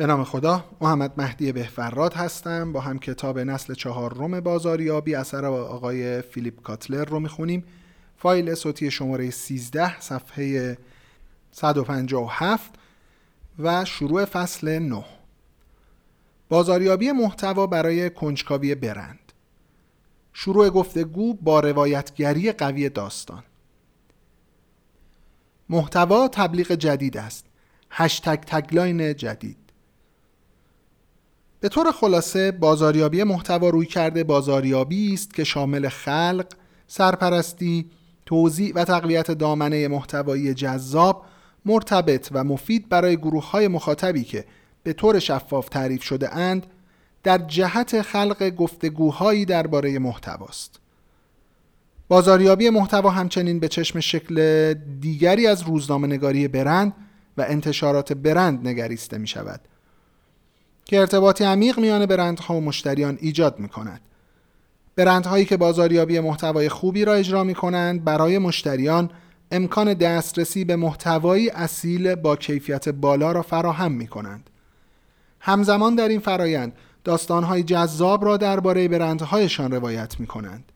به نام خدا محمد مهدی بهفراد هستم. با هم کتاب نسل چهار روم بازاریابی اثر آقای فیلیپ کاتلر رو می‌خونیم. فایل صوتی شماره 13 صفحه 157 و شروع فصل 9 بازاریابی محتوا برای کنجکاوی برند. شروع گفتگو با روایتگری قوی داستان. محتوا تبلیغ جدید است. هشتگ تگلاین جدید. به طور خلاصه بازاریابی محتوا روی کرده بازاریابی است که شامل خلق، سرپرستی، توزیع و تقویت دامنه محتوایی جذاب، مرتبط و مفید برای گروه های مخاطبی که به طور شفاف تعریف شده اند در جهت خلق گفتگوهایی درباره محتواست. بازاریابی محتوا همچنین به چشم شکل دیگری از روزنامه نگاری برند و انتشارات برند نگریسته می شود که ارتباطی عمیق میان برندها و مشتریان ایجاد می کند. برندهایی که بازاریابی محتوای خوبی را اجرا می کنند برای مشتریان امکان دسترسی به محتوایی اصیل با کیفیت بالا را فراهم می کنند. همزمان در این فرایند داستانهای جذاب را درباره برندهایشان روایت می کنند.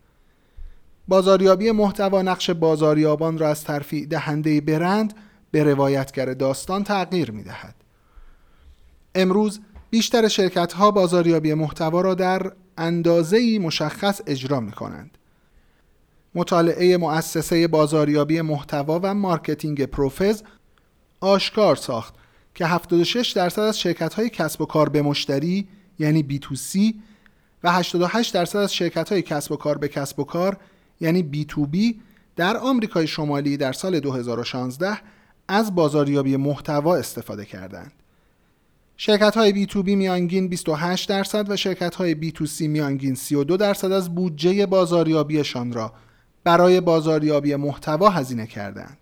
بازاریابی محتوا نقش بازاریابان را از ترفیع دهنده برند به روایتگر داستان تغییر می دهد. امروز بیشتر شرکت ها بازاریابی محتوا را در اندازه مشخص اجرا می کنند. مطالعه مؤسسه بازاریابی محتوا و MarketingProfs آشکار ساخت که 76 درصد از شرکت های کسب و کار به مشتری یعنی B2C و 88 درصد از شرکت های کسب و کار به کسب و کار یعنی B2B در آمریکای شمالی در سال 2016 از بازاریابی محتوا استفاده کردند. شرکت های B2B میانگین 28 درصد و شرکت های B2C میانگین 32 درصد از بودجه بازاریابیشان را برای بازاریابی محتوا هزینه کردند.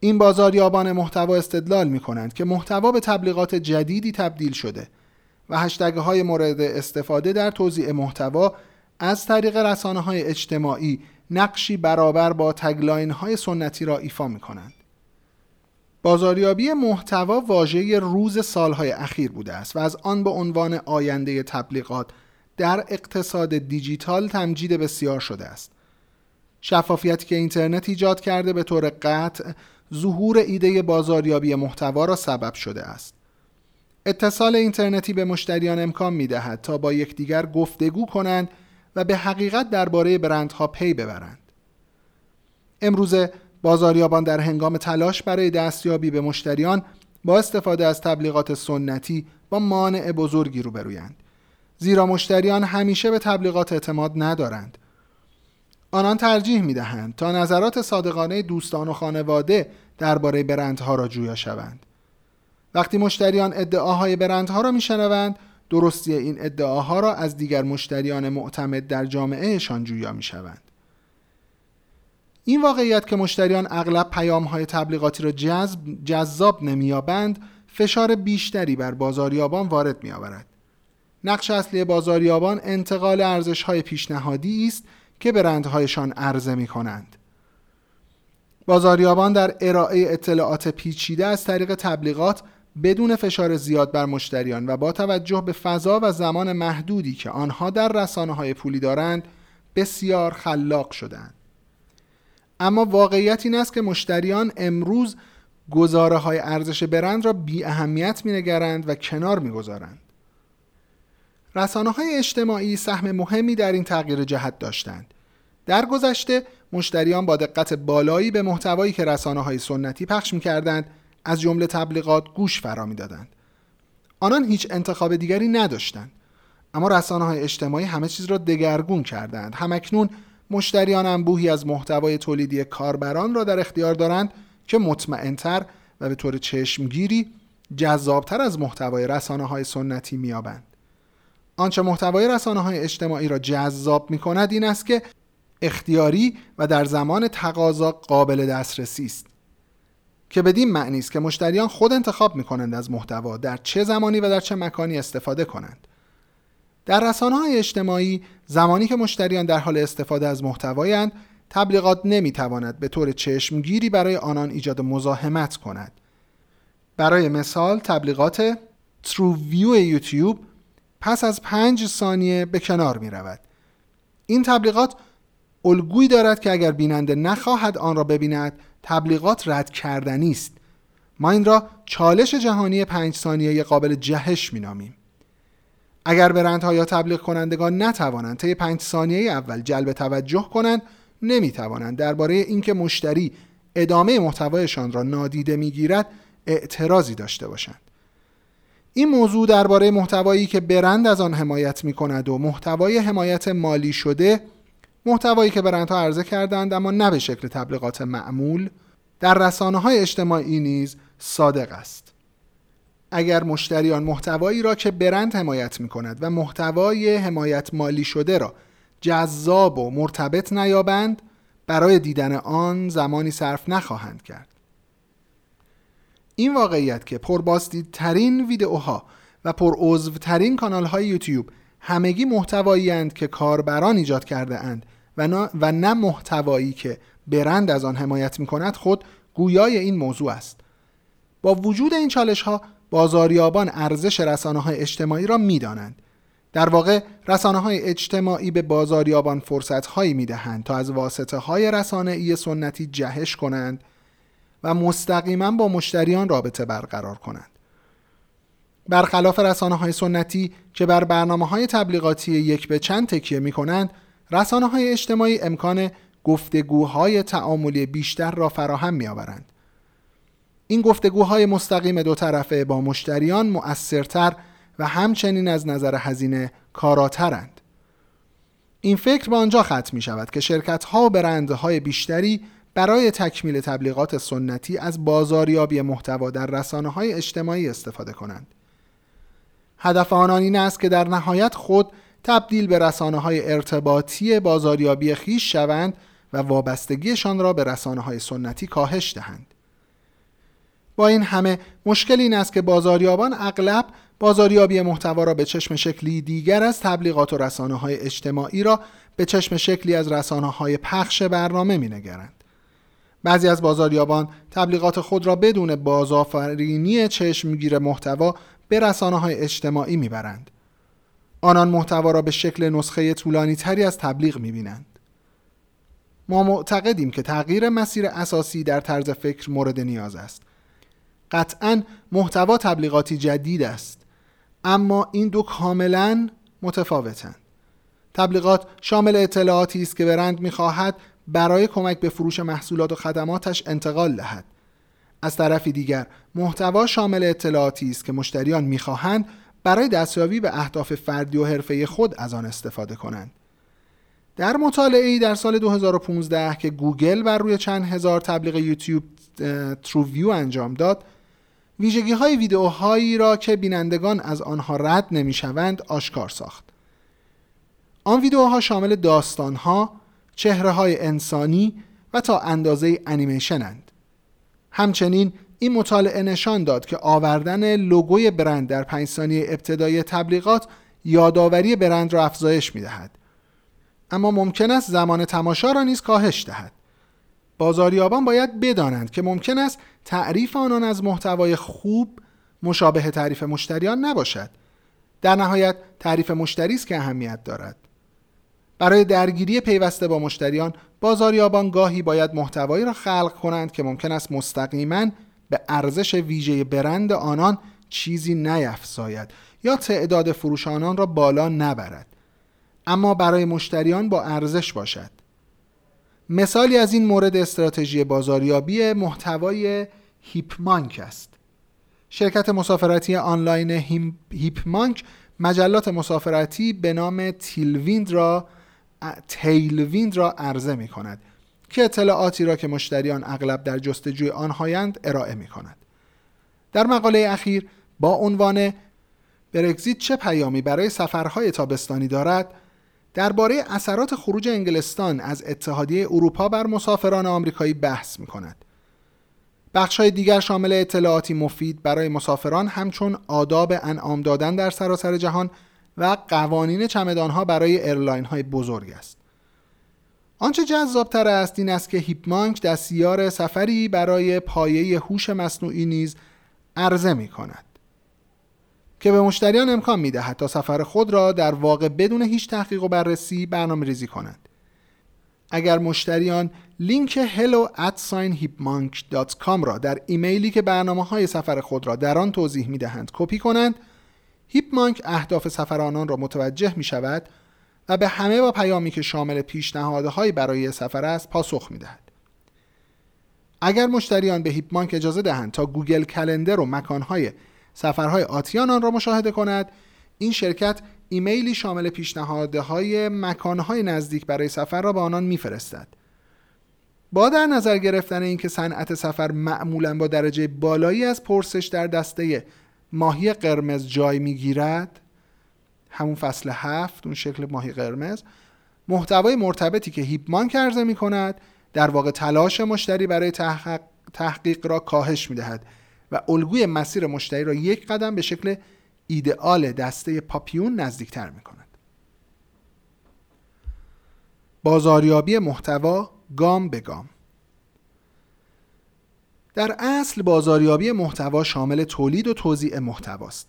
این بازاریابان محتوا استدلال می کنند که محتوا به تبلیغات جدیدی تبدیل شده و هشتگ های مورد استفاده در توزیع محتوا از طریق رسانه های اجتماعی نقشی برابر با تگلاین های سنتی را ایفا می کنند. بازاریابی محتوا واژه روز سالهای اخیر بوده است و از آن به عنوان آینده تبلیغات در اقتصاد دیجیتال تمجید بسیار شده است. شفافیتی که اینترنت ایجاد کرده به طور قطع ظهور ایده بازاریابی محتوا را سبب شده است. اتصال اینترنتی به مشتریان امکان می دهد تا با یکدیگر گفتگو کنند و به حقیقت درباره برندها پی ببرند. امروزه بازاریابان در هنگام تلاش برای دستیابی به مشتریان با استفاده از تبلیغات سنتی با مانع بزرگی روبرویند. زیرا مشتریان همیشه به تبلیغات اعتماد ندارند. آنان ترجیح می دهند تا نظرات صادقانه دوستان و خانواده درباره برندها را جویا شوند. وقتی مشتریان ادعاهای برندها را میشنوند درستی این ادعاها را از دیگر مشتریان معتمد در جامعهشان جویا می شوند. این واقعیت که مشتریان اغلب پیام های تبلیغاتی را جذب جذاب نمیابند فشار بیشتری بر بازاریابان وارد می آورد. نقش اصلی بازاریابان انتقال ارزش های پیشنهادی است که برندهایشان عرضه می کنند. بازاریابان در ارائه اطلاعات پیچیده از طریق تبلیغات بدون فشار زیاد بر مشتریان و با توجه به فضا و زمان محدودی که آنها در رسانه های پولی دارند بسیار خلاق شدند. اما واقعیت این است که مشتریان امروز گزاره های ارزش برند را بی اهمیت می نگرند و کنار می گذارند. رسانه های اجتماعی سهم مهمی در این تغییر جهت داشتند. در گذشته مشتریان با دقت بالایی به محتوایی که رسانه های سنتی پخش می کردند از جمله تبلیغات گوش فرا می دادند. آنان هیچ انتخاب دیگری نداشتند. اما رسانه های اجتماعی همه چیز را دگرگون کردند. همکنون مشتریان انبوهی از محتوای تولیدی کاربران را در اختیار دارند که مطمئنتر و به طور چشمگیری جذابتر از محتوای رسانه های سنتی میابند. آنچه محتوای رسانه های اجتماعی را جذاب می کند این است که اختیاری و در زمان تقاضا قابل دسترسی است که بدین معنی است که مشتریان خود انتخاب می کنند از محتوا در چه زمانی و در چه مکانی استفاده کنند در رسانه های اجتماعی زمانی که مشتریان در حال استفاده از محتوایند تبلیغات نمی‌تواند به طور چشمگیری برای آنان ایجاد مزاحمت کند. برای مثال تبلیغات ترو ویو یوتیوب پس از پنج ثانیه به کنار می رود. این تبلیغات الگویی دارد که اگر بیننده نخواهد آن را ببیند تبلیغات رد کردنی است. ما این را چالش جهانی پنج ثانیه قابل جهش مینامیم. اگر برندها یا تبلیغ کنندگان نتوانند طی پنج ثانیه اول جلب توجه کنند نمی‌توانند درباره اینکه مشتری ادامه محتوایشان را نادیده می‌گیرد اعتراضی داشته باشند. این موضوع درباره محتوایی که برند از آن حمایت می کند و محتوای حمایت مالی شده محتوایی که برندها عرضه کردند اما نه به شکل تبلیغات معمول در رسانه های اجتماعی نیز صادق است. اگر مشتریان محتوایی را که برند حمایت می کند و محتوای حمایت مالی شده را جذاب و مرتبط نیابند برای دیدن آن زمانی صرف نخواهند کرد. این واقعیت که پربازدیدترین ویدئوها و پر ترین کانال های یوتیوب همگی محتوایی که کاربران ایجاد کرده اند و نه, و نه محتوایی که برند از آن حمایت می کند خود گویای این موضوع است. با وجود این چالش ها بازاریابان ارزش رسانه های اجتماعی را می دانند. در واقع رسانه های اجتماعی به بازاریابان فرصت هایی می دهند تا از واسطه های رسانه ای سنتی جهش کنند و مستقیما با مشتریان رابطه برقرار کنند. برخلاف رسانه های سنتی که بر برنامه های تبلیغاتی یک به چند تکیه می کنند، رسانه های اجتماعی امکان گفتگوهای تعاملی بیشتر را فراهم می آورند. این گفتگوهای مستقیم دو طرفه با مشتریان مؤثرتر و همچنین از نظر هزینه کاراترند. این فکر به آنجا ختم می شود که شرکت ها و برندهای بیشتری برای تکمیل تبلیغات سنتی از بازاریابی محتوا در رسانه های اجتماعی استفاده کنند. هدف آنان این است که در نهایت خود تبدیل به رسانه های ارتباطی بازاریابی خیش شوند و وابستگیشان را به رسانه های سنتی کاهش دهند. با این همه مشکل این است که بازاریابان اغلب بازاریابی محتوا را به چشم شکلی دیگر از تبلیغات و رسانه های اجتماعی را به چشم شکلی از رسانه های پخش برنامه می نگرند. بعضی از بازاریابان تبلیغات خود را بدون بازآفرینی چشمگیر محتوا به رسانه های اجتماعی می‌برند. آنان محتوا را به شکل نسخه طولانی تری از تبلیغ می‌بینند. ما معتقدیم که تغییر مسیر اساسی در طرز فکر مورد نیاز است. قطعا محتوا تبلیغاتی جدید است. اما این دو کاملا متفاوتند. تبلیغات شامل اطلاعاتی است که برند می‌خواهد برای کمک به فروش محصولات و خدماتش انتقال دهد. از طرفی دیگر محتوا شامل اطلاعاتی است که مشتریان می‌خواهند برای دستیابی به اهداف فردی و حرفه خود از آن استفاده کنند. در مطالعه ای در سال 2015 که گوگل بر روی چند هزار تبلیغ یوتیوب ویو انجام داد ویژگی های ویدئوهایی را که بینندگان از آنها رد نمی شوند آشکار ساخت آن ویدئوها شامل داستانها، چهره های انسانی و تا اندازه انیمیشنند. همچنین این مطالعه نشان داد که آوردن لوگوی برند در پنج ثانیه ابتدای تبلیغات یادآوری برند را افزایش می دهد. اما ممکن است زمان تماشا را نیز کاهش دهد. بازاریابان باید بدانند که ممکن است تعریف آنان از محتوای خوب مشابه تعریف مشتریان نباشد. در نهایت تعریف مشتری است که اهمیت دارد. برای درگیری پیوسته با مشتریان بازاریابان گاهی باید محتوایی را خلق کنند که ممکن است مستقیما به ارزش ویژه برند آنان چیزی نیفزاید یا تعداد فروش آنان را بالا نبرد اما برای مشتریان با ارزش باشد مثالی از این مورد استراتژی بازاریابی محتوای هیپمانک است شرکت مسافرتی آنلاین هیپمانک مجلات مسافرتی به نام تیلویند را تیلویند را عرضه می کند که اطلاعاتی را که مشتریان اغلب در جستجوی آنهایند ارائه می کند. در مقاله اخیر با عنوان برگزیت چه پیامی برای سفرهای تابستانی دارد درباره اثرات خروج انگلستان از اتحادیه اروپا بر مسافران آمریکایی بحث می کند. بخش های دیگر شامل اطلاعاتی مفید برای مسافران همچون آداب انعام دادن در سراسر جهان و قوانین چمدانها برای airline های بزرگ است. آنچه جذابتر است این است که Hipmunk دستیار سفری بر پایه هوش مصنوعی نیز عرضه می کند. که به مشتریان امکان می‌دهد تا سفر خود را در واقع بدون هیچ تحقیق و بررسی برنامه ریزی کنند. اگر مشتریان لینک hello at را در ایمیلی که برنامه های سفر خود را در آن توضیح می دهند کپی کنند هیپمانک اهداف سفر آنان را متوجه می شود و به همه با پیامی که شامل پیشنهادهای برای سفر است پاسخ می دهد. اگر مشتریان به هیپمانک اجازه دهند تا گوگل کلندر و مکانهای سفرهای آتیان آن را مشاهده کند. این شرکت ایمیلی شامل پیشنهادهای مکانهای نزدیک برای سفر را به آنان میفرستد. با در نظر گرفتن اینکه صنعت سفر معمولا با درجه بالایی از پرسش در دسته ماهی قرمز جای می‌گیرد همون فصل هفت اون شکل ماهی قرمز محتوای مرتبطی که هیپمان عرضه می کند در واقع تلاش مشتری برای تحقیق, تحقیق را کاهش می دهد و الگوی مسیر مشتری را یک قدم به شکل ایدئال دسته پاپیون نزدیکتر می کند. بازاریابی محتوا گام به گام در اصل بازاریابی محتوا شامل تولید و توزیع محتواست.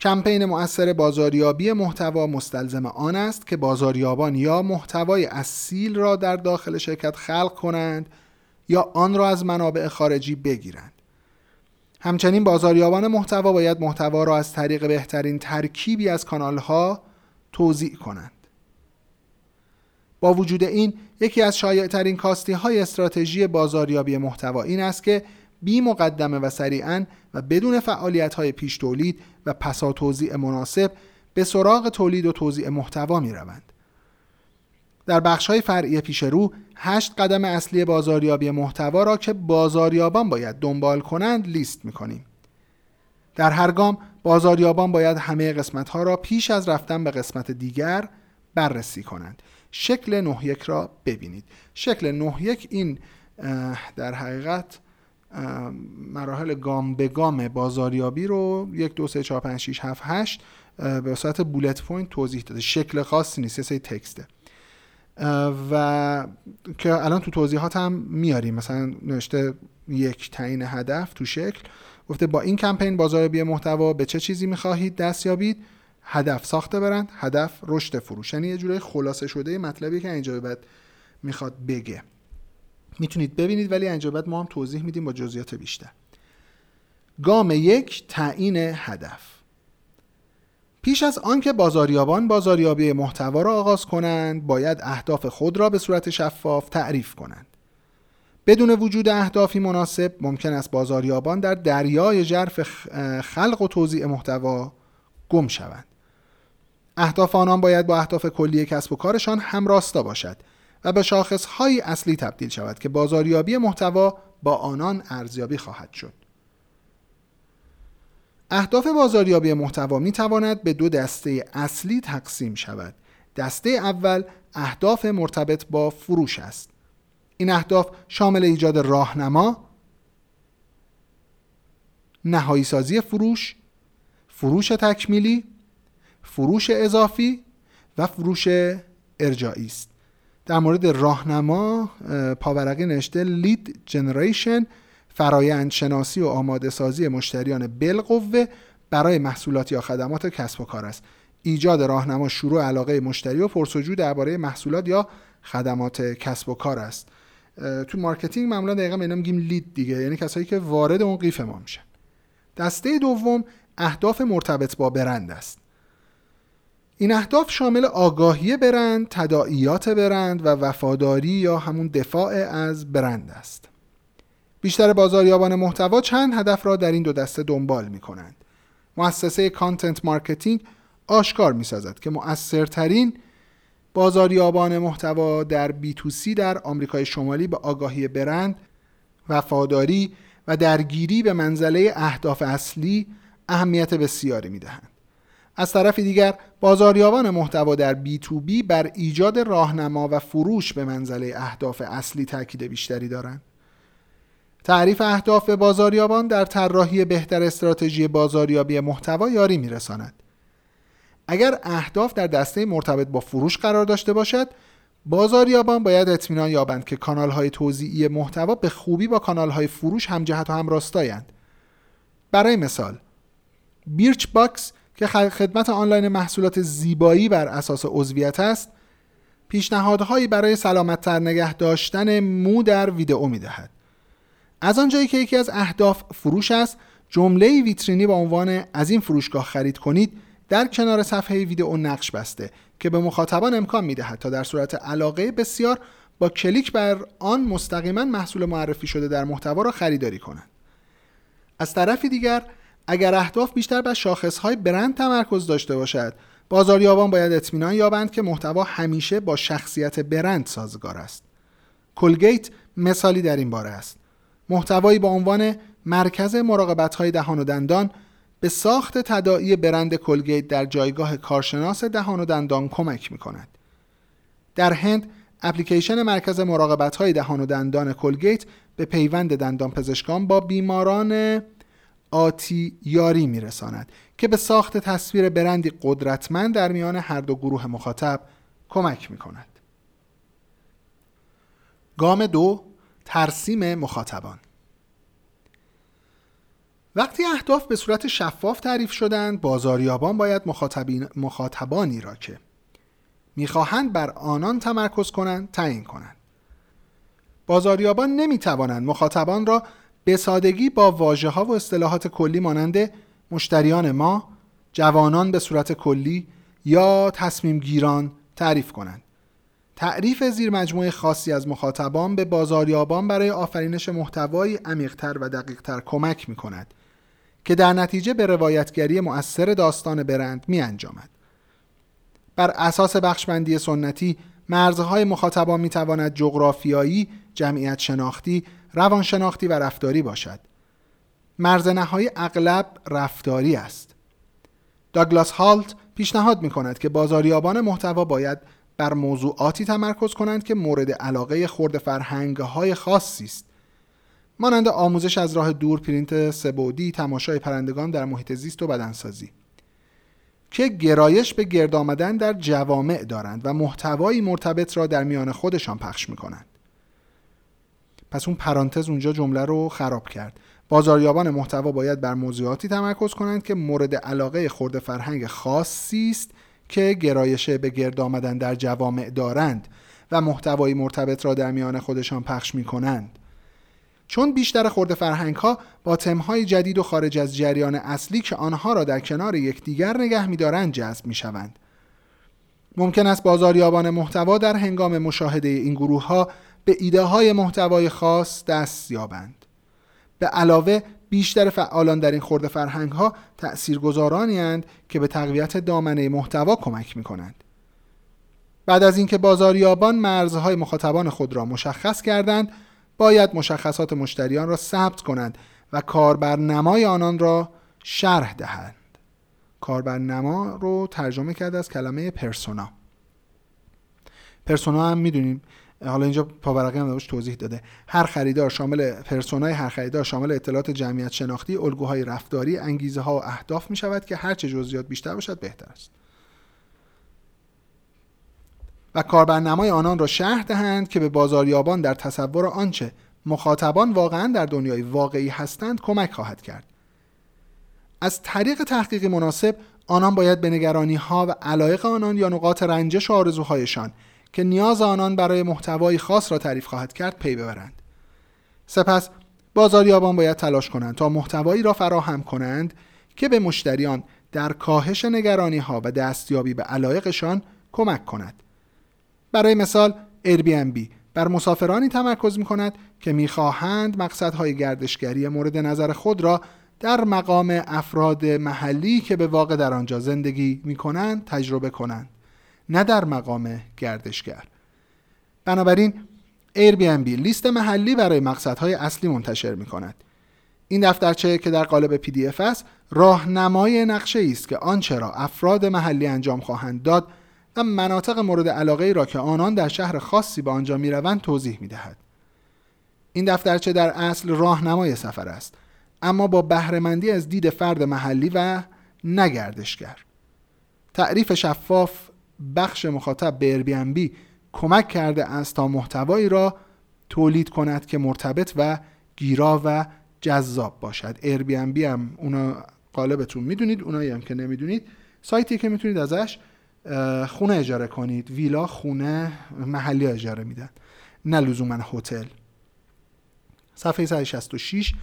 کمپین مؤثر بازاریابی محتوا مستلزم آن است که بازاریابان یا محتوای اصیل را در داخل شرکت خلق کنند یا آن را از منابع خارجی بگیرند. همچنین بازاریابان محتوا باید محتوا را از طریق بهترین ترکیبی از کانالها توضیح کنند. با وجود این یکی از شایعترین کاستی های استراتژی بازاریابی محتوا این است که بی مقدمه و سریعا و بدون فعالیت های پیش تولید و پسا توزیع مناسب به سراغ تولید و توزیع محتوا می روند. در بخش های فرعی پیش رو هشت قدم اصلی بازاریابی محتوا را که بازاریابان باید دنبال کنند لیست می کنیم. در هر گام بازاریابان باید همه قسمت ها را پیش از رفتن به قسمت دیگر بررسی کنند. شکل نه یک را ببینید. شکل نه یک این در حقیقت مراحل گام به گام بازاریابی رو یک دو سه چهار پنج شیش هفت هشت به صورت bullet point توضیح داده شکل خاصی نیست یه text ه و که الان تو توضیحات هم میاریم. مثلا نوشته یک تعیین هدف تو شکل. گفته با این کمپین بازاریابی محتوا به چه چیزی می‌خواهید دست یابید هدف ساخته برند هدف رشد فروش. یعنی یه جورای خلاصه شده مطلبی که اینجا بعد می‌خواد بگه. می‌تونید ببینید ولی اینجا بعد ما هم توضیح میدیم با جزئیات بیشتر. گام یک تعیین هدف. پیش از آنکه بازاریابان بازاریابی محتوا را آغاز کنند باید اهداف خود را به صورت شفاف تعریف کنند. بدون وجود اهدافی مناسب ممکن است بازاریابان در دریای ژرف خلق و توزیع محتوا گم شوند. اهداف آنان باید با اهداف کلی کسب و کارشان همراستا باشد و به شاخصهایی اصلی تبدیل شود که بازاریابی محتوا با آنان ارزیابی خواهد شد. اهداف بازاریابی محتوا می تواند به دو دسته اصلی تقسیم شود. دسته اول اهداف مرتبط با فروش است. این اهداف شامل ایجاد راهنما، نهایی سازی فروش، فروش تکمیلی، فروش اضافی و فروش ارجاعی است. در مورد راهنما پاورقی نوشته لید جنریشن فرایند شناسی و آماده سازی مشتریان بالقوه برای محصولات یا خدمات کسب و کار است. ایجاد راهنما شروع علاقه مشتری و پرسجو درباره محصولات یا خدمات کسب و کار است. تو marketing معمولا دقیقا اینا میگیم lead دیگه یعنی کسایی که وارد اون قیف ما میشن. دسته دوم اهداف مرتبط با برند است. این اهداف شامل آگاهی برند، تداعیات برند و وفاداری یا همون دفاع از برند است. بیشتر بازاریابان محتوا چند هدف را در این دو دسته دنبال می کنند. مؤسسه Content Marketing آشکار می سازد که مؤثرترین بازاریابان محتوا در بی تو سی در آمریکای شمالی به آگاهی برند، وفاداری و درگیری به منزله اهداف اصلی اهمیت بسیاری می دهند. از طرف دیگر بازاریابان محتوا در بی تو بی بر ایجاد راهنما و فروش به منزله اهداف اصلی تاکید بیشتری دارند. تعریف اهداف بازاریابان در طراحی بهتر استراتژی بازاریابی محتوا یاری میرساند. اگر اهداف در دسته مرتبط با فروش قرار داشته باشد، بازاریابان باید اطمینان یابند که کانالهای توزیعی محتوا به خوبی با کانالهای فروش همجهت و همراستایند. برای مثال، Birchbox که خدمت آنلاین محصولات زیبایی بر اساس عضویت است پیشنهادهایی برای سلامتتر نگه داشتن مو در ویدئو می‌دهد از آنجایی که یکی از اهداف فروش است جمله ویترینی با عنوان از این فروشگاه خرید کنید در کنار صفحه ویدئو نقش بسته که به مخاطبان امکان می‌دهد تا در صورت علاقه بسیار با کلیک بر آن مستقیما محصول معرفی شده در محتوا را خریداری کنند. از طرفی دیگر اگر اهداف بیشتر بر شاخصهای برند تمرکز داشته باشد بازاریابان باید اطمینان یابند که محتوا همیشه با شخصیت برند سازگار است. کلگیت مثالی در این باره است. محتوایی با عنوان مرکز مراقبت های دهان و دندان به ساخت تداعی برند کلگیت در جایگاه کارشناس دهان و دندان کمک می کند. در هند اپلیکیشن مرکز مراقبت های دهان و دندان کلگیت به پیوند دندان پزشکان با بیماران آتی یاری می رساند که به ساخت تصویر برندی قدرتمند در میان هر دو گروه مخاطب کمک می کند. گام دو ترسیم مخاطبان. وقتی اهداف به صورت شفاف تعریف شدند بازاریابان باید مخاطبانی را که می‌خواهند بر آنان تمرکز کنند تعیین کنند. بازاریابان نمی‌توانند مخاطبان را به سادگی با واجه ها و اصطلاحات کلی مانند مشتریان ما جوانان به صورت کلی یا تصمیم گیران تعریف کنند. تعریف زیر مجموعه خاصی از مخاطبان به بازاریابان برای آفرینش محتوایی عمیقتر و دقیقتر کمک می کند که در نتیجه به روایتگری مؤثر داستان برند می انجامد. بر اساس بخشبندی سنتی مرزهای مخاطبان می تواند جغرافیایی، جمعیت شناختی، روانشناختی و رفتاری باشد. مرز نهایی اغلب رفتاری است. داگلاس هالت پیشنهاد می کند که بازاریابان محتوا باید بر موضوعاتی تمرکز کنند که مورد علاقه خورد فرهنگ های خاصی است مانند آموزش از راه دور پرینت سبودی تماشای پرندگان در محیط زیست و بدنسازی که گرایش به گرد آمدن در جوامع دارند و محتوایی مرتبط را در میان خودشان پخش می کنند. پس اون پرانتز اونجا جمله رو خراب کرد. بازاریابان محتوا باید بر موضوعاتی تمرکز کنند که مورد علاقه خورد فرهنگ خاصی است که گرایش به گرد آمدن در جوامع دارند و محتوایی مرتبط را در میان خودشان پخش می کنند. چون بیشتر خورده فرهنگ ها با تمهای جدید و خارج از جریان اصلی که آنها را در کنار یکدیگر نگه می‌دارند جذب می‌شوند. ممکن است بازاریابان محتوا در هنگام مشاهده این گروه ها به ایده های محتوای خاص دست یابند. به علاوه بیشتر فعالان در این خورده فرهنگ ها گذارانی که به تقویت دامنه محتوا کمک می کنند. بعد از اینکه بازاریابان مرزهای مخاطبان خود را مشخص کردند باید مشخصات مشتریان را ثبت کنند و کاربرنمای آنان را شرح دهند کاربرنما رو ترجمه کرده از کلمه پرسونا پرسونا هم می‌دونیم حالا اینجا پاورقی هم توضیح داده. هر خریدار شامل پرسونای هر خریدار شامل اطلاعات جمعیت شناختی الگوهای رفتاری انگیزه ها و اهداف می شود که هرچه جزئیات بیشتر باشد بهتر است. و کاربرنمای آنان را شرح دهند که به بازاریابان در تصور آنچه مخاطبان واقعا در دنیای واقعی هستند کمک خواهد کرد. از طریق تحقیق مناسب آنان باید به نگرانی ها و علایق آنان یا نقاط رنجش و آرزوهایشان که نیاز آنان برای محتوای خاص را تعریف خواهد کرد پی ببرند. سپس بازاریابان باید تلاش کنند تا محتوایی را فراهم کنند که به مشتریان در کاهش نگرانی ها و دستیابی به علایقشان کمک کند. برای مثال Airbnb بر مسافرانی تمرکز می کند که می‌خواهند مقصدهای گردشگری مورد نظر خود را در مقام افراد محلی که به واقع در آنجا زندگی می کنند تجربه کنند. نه در مقام گردشگر. بنابراین Airbnb لیست محلی برای مقصدهای اصلی منتشر می کند این دفترچه که در قالب PDF است راهنمای نقشه است که آنچه را افراد محلی انجام خواهند داد و مناطق مورد علاقه ای را که آنان در شهر خاصی به آنجا می‌روند توضیح می دهد. این دفترچه در اصل راهنمای سفر است اما با بهرهمندی از دید فرد محلی و نگردشگر تعریف شفاف بخش مخاطب به Airbnb کمک کرده است تا محتوایی را تولید کند که مرتبط و گیرا و جذاب باشد. Airbnb هم اونو قالبتون می‌دونید اونایی هم که نمی‌دونید سایتی که می‌تونید ازش خونه اجاره کنید. ویلا خونه محلی اجاره میدن. نه لزوما هتل. صفحه 166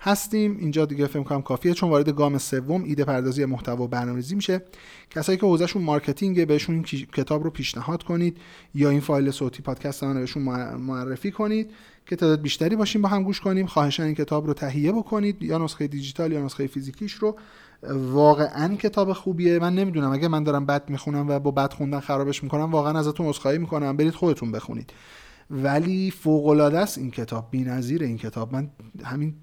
هستیم. اینجا دیگه فکر کنم کافیه چون وارد گام سوم ایده پردازی محتوا برنامه‌ریزی میشه. کسایی که حوزهشون marketing بهشون این کتاب رو پیشنهاد کنید یا این فایل صوتی پادکست رو بهشون معرفی کنید که تعداد بیشتری باشیم با هم گوش کنیم. خواهشان این کتاب رو تهیه بکنید یا نسخه دیجیتال یا نسخه فیزیکیش رو. واقعا کتاب خوبیه. من نمی‌دونم اگه من دارم بد می‌خونم و با بد خوندن خرابش می‌کنم واقعا ازتون عذرخواهی می‌کنم. برید خودتون بخونید. ولی فوق العاده است این کتاب بی‌نظیر این کتاب. من همین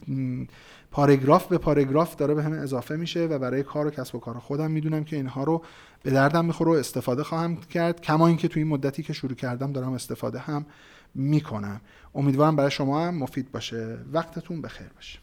پاراگراف به پاراگراف داره به همه اضافه میشه و برای کار و کسب و کار خودم می‌دونم که اینها رو به دردم می‌خوره و استفاده خواهم کرد. کما اینکه توی این مدتی که شروع کردم دارم استفاده هم می‌کنم. امیدوارم برای شما هم مفید باشه. وقتتون بخیر باشه.